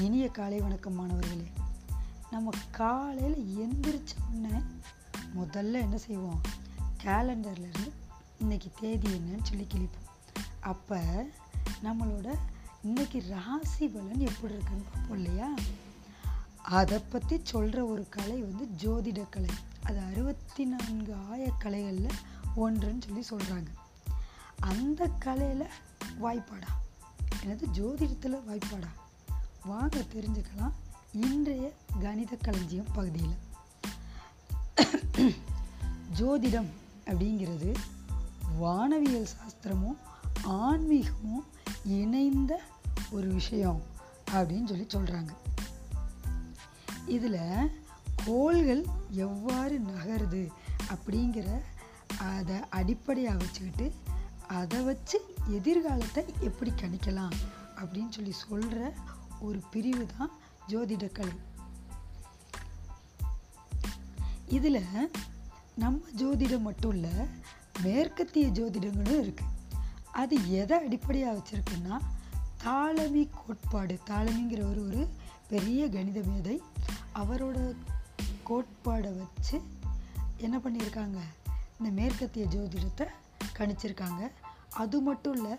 இனிய காலை வணக்கம் மாணவர்களே நம்ம காலையில் எந்திரிச்சோடனே முதல்ல என்ன செய்வோம்? கேலண்டர்ல இருந்து இன்னைக்கு தேதி என்னன்னு சொல்லி கிழிப்போம். அப்போ நம்மளோட இன்னைக்கு ராசி பலன் எப்படி இருக்குன்னு பார்ப்போம் இல்லையா? அதை பற்றி சொல்கிற ஒரு கலை வந்து ஜோதிட கலை. அது அறுபத்தி நான்கு ஆயக்கலைகளில் ஒன்றுன்னு சொல்லி சொல்கிறாங்க அந்த கலையில் வாய்ப்பாடா? எனது ஜோதிடத்தில் வாய்ப்பாடா? வாங்க தெரிஞ்சுக்கலாம். இன்றைய கணித களஞ்சியம் பகுதியில். ஜோதிடம் அப்படிங்கிறது வானவியல் சாஸ்திரமும் ஆன்மீகமும் இணைந்த ஒரு விஷயம் அப்படின்னு சொல்லி சொல்கிறாங்க இதில் கோள்கள் எவ்வாறு நகருது அப்படிங்கிற அதை அடிப்படையாக வச்சுக்கிட்டு அதை வச்சு எதிர்காலத்தை எப்படி கணிக்கலாம் அப்படின்னு சொல்லி சொல்கிற ஒரு பிரிவு தான் ஜோதிடக்கலை இதில் நம்ம ஜோதிடம் மட்டும் இல்லை மேற்கத்திய ஜோதிடங்களும் இருக்குது அது எதை அடிப்படையாக வச்சுருக்குன்னா தாளமி கோட்பாடு. தாளமிங்கிறவர் ஒரு பெரிய கணித மேதை அவரோட கோட்பாடை வச்சு என்ன பண்ணியிருக்காங்க? இந்த மேற்கத்திய ஜோதிடத்தை கணிச்சிருக்காங்க. அது மட்டும் இல்லை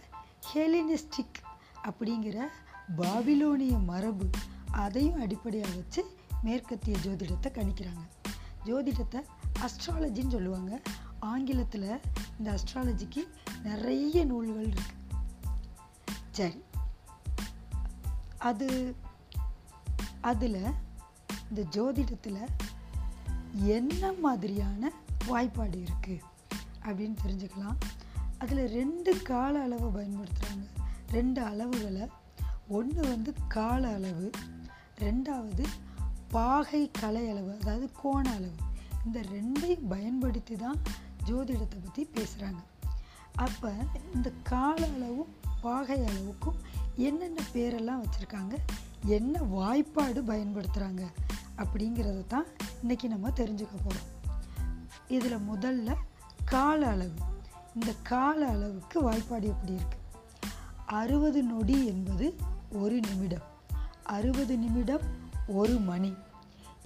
ஹெலினிஸ்டிக் அப்படிங்கிற பாபிலோனிய மரபு அதையும் அடிப்படையாக வச்சு மேற்கத்திய ஜோதிடத்தை கணிக்கிறாங்க. ஜோதிடத்தை அஸ்ட்ராலஜின்னு சொல்லுவாங்க. ஆங்கிலத்தில் இந்த அஸ்ட்ராலஜிக்கு நிறைய நூல்கள் இருக்கு. சரி. அது அதில் இந்த ஜோதிடத்தில் என்ன மாதிரியான வாய்ப்பாடு இருக்குது அப்படின்னு தெரிஞ்சுக்கலாம். அதில் ரெண்டு கால அளவை பயன்படுத்துகிறாங்க ரெண்டு அளவுகளை ஒன்று வந்து கால அளவு ரெண்டாவது பாகை கலை அளவு அதாவது கோண அளவு. இந்த ரெண்டையும் பயன்படுத்தி தான் ஜோதிடத்தை பற்றி பேசுகிறாங்க அப்போ இந்த கால அளவும் பாகை அளவுக்கும் என்னென்ன பேரெல்லாம் வச்சுருக்காங்க என்ன வாய்ப்பாடு பயன்படுத்துகிறாங்க அப்படிங்கிறத தான் இன்றைக்கி நம்ம தெரிஞ்சுக்க போகிறோம் இதில் முதல்ல கால அளவு. இந்த கால அளவுக்கு வாய்ப்பாடு எப்படி இருக்குது அறுபது நொடி என்பது ஒரு நிமிடம். அறுபது நிமிடம் ஒரு மணி.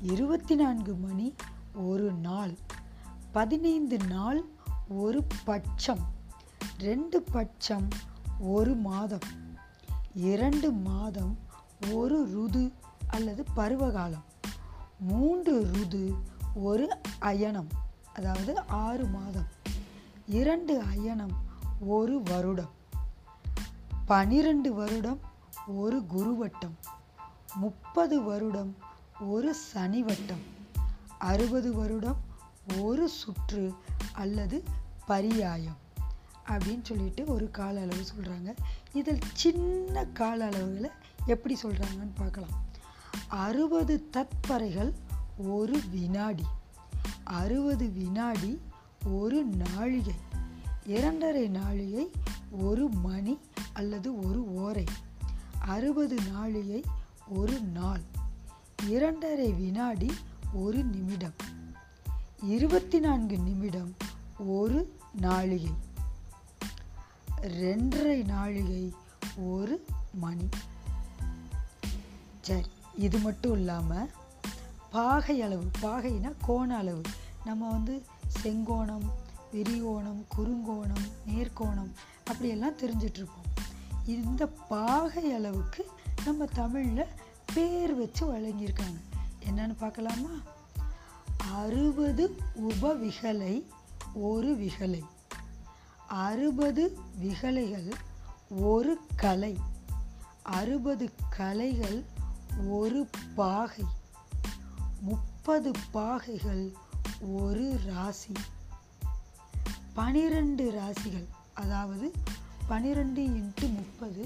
இருபத்தி நான்கு மணி ஒரு நாள். பதினைந்து நாள் ஒரு பட்சம். ரெண்டு பட்சம் ஒரு மாதம். இரண்டு மாதம் ஒரு ருது அல்லது பருவகாலம். மூன்று ருது ஒரு அயனம். அதாவது ஆறு மாதம். இரண்டு அயனம் ஒரு வருடம். பனிரெண்டு வருடம் ஒரு குருவட்டம் முப்பது வருடம் ஒரு சனிவட்டம் அறுபது வருடம் ஒரு சுற்று அல்லது பரியாயம் அப்படின்னு சொல்லிட்டு ஒரு கால அளவு சொல்கிறாங்க இதில் சின்ன கால அளவுகளை எப்படி சொல்கிறாங்கன்னு பார்க்கலாம். அறுபது தற்பறைகள் ஒரு வினாடி அறுபது வினாடி ஒரு நாழிகை இரண்டரை நாழிகை ஒரு மணி அல்லது ஒரு ஓரை அறுபது நாழிகை ஒரு நாள் இரண்டரை வினாடி ஒரு நிமிடம் இருபத்தி நான்கு நிமிடம் ஒரு நாழிகை ரெண்டரை நாழிகை ஒரு மணி. சரி இது மட்டும் இல்லாமல் பாகை அளவு பாகைனா கோண அளவு. நம்ம வந்து செங்கோணம் விரிகோணம் குறுங்கோணம் நேர்கோணம் அப்படியெல்லாம் தெரிஞ்சிட்ருப்போம் இந்த பாகை அளவுக்கு நம்ம தமிழில் பேர் வச்சு வழங்கியிருக்காங்க. என்னன்னு பார்க்கலாமா? அறுபது உபவிகலை ஒரு விகலை. அறுபது விகலைகள் ஒரு கலை. அறுபது கலைகள் ஒரு பாகை. முப்பது பாகைகள் ஒரு ராசி. பனிரெண்டு ராசிகள் அதாவது பனிரெண்டு இன்ட்டு முப்பது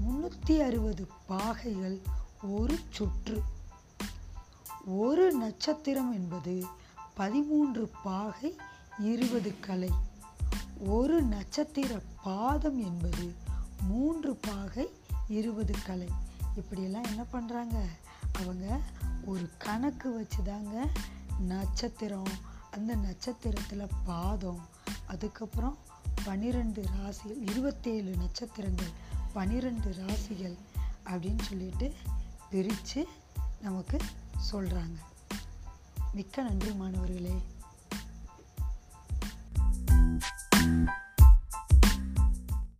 முந்நூற்றி அறுபது பாகைகள் ஒரு சுற்று. ஒரு நட்சத்திரம் என்பது பதிமூன்று பாகை இருபது கலை. ஒரு நட்சத்திர பாதம் என்பது மூன்று பாகை இருபது கலை. இப்படியெல்லாம் என்ன பண்ணுறாங்க அவங்க ஒரு கணக்கு வச்சு தாங்க நட்சத்திரம். அந்த நட்சத்திரத்தில் பாதம். அதுக்கப்புறம் பன்னிரெண்டு ராசிகள் இருபத்தேழு நட்சத்திரங்கள் பன்னிரெண்டு ராசிகள் அப்படின்னு சொல்லிட்டு பிரித்து நமக்கு சொல்கிறாங்க மிக்க நன்றி மாணவர்களே.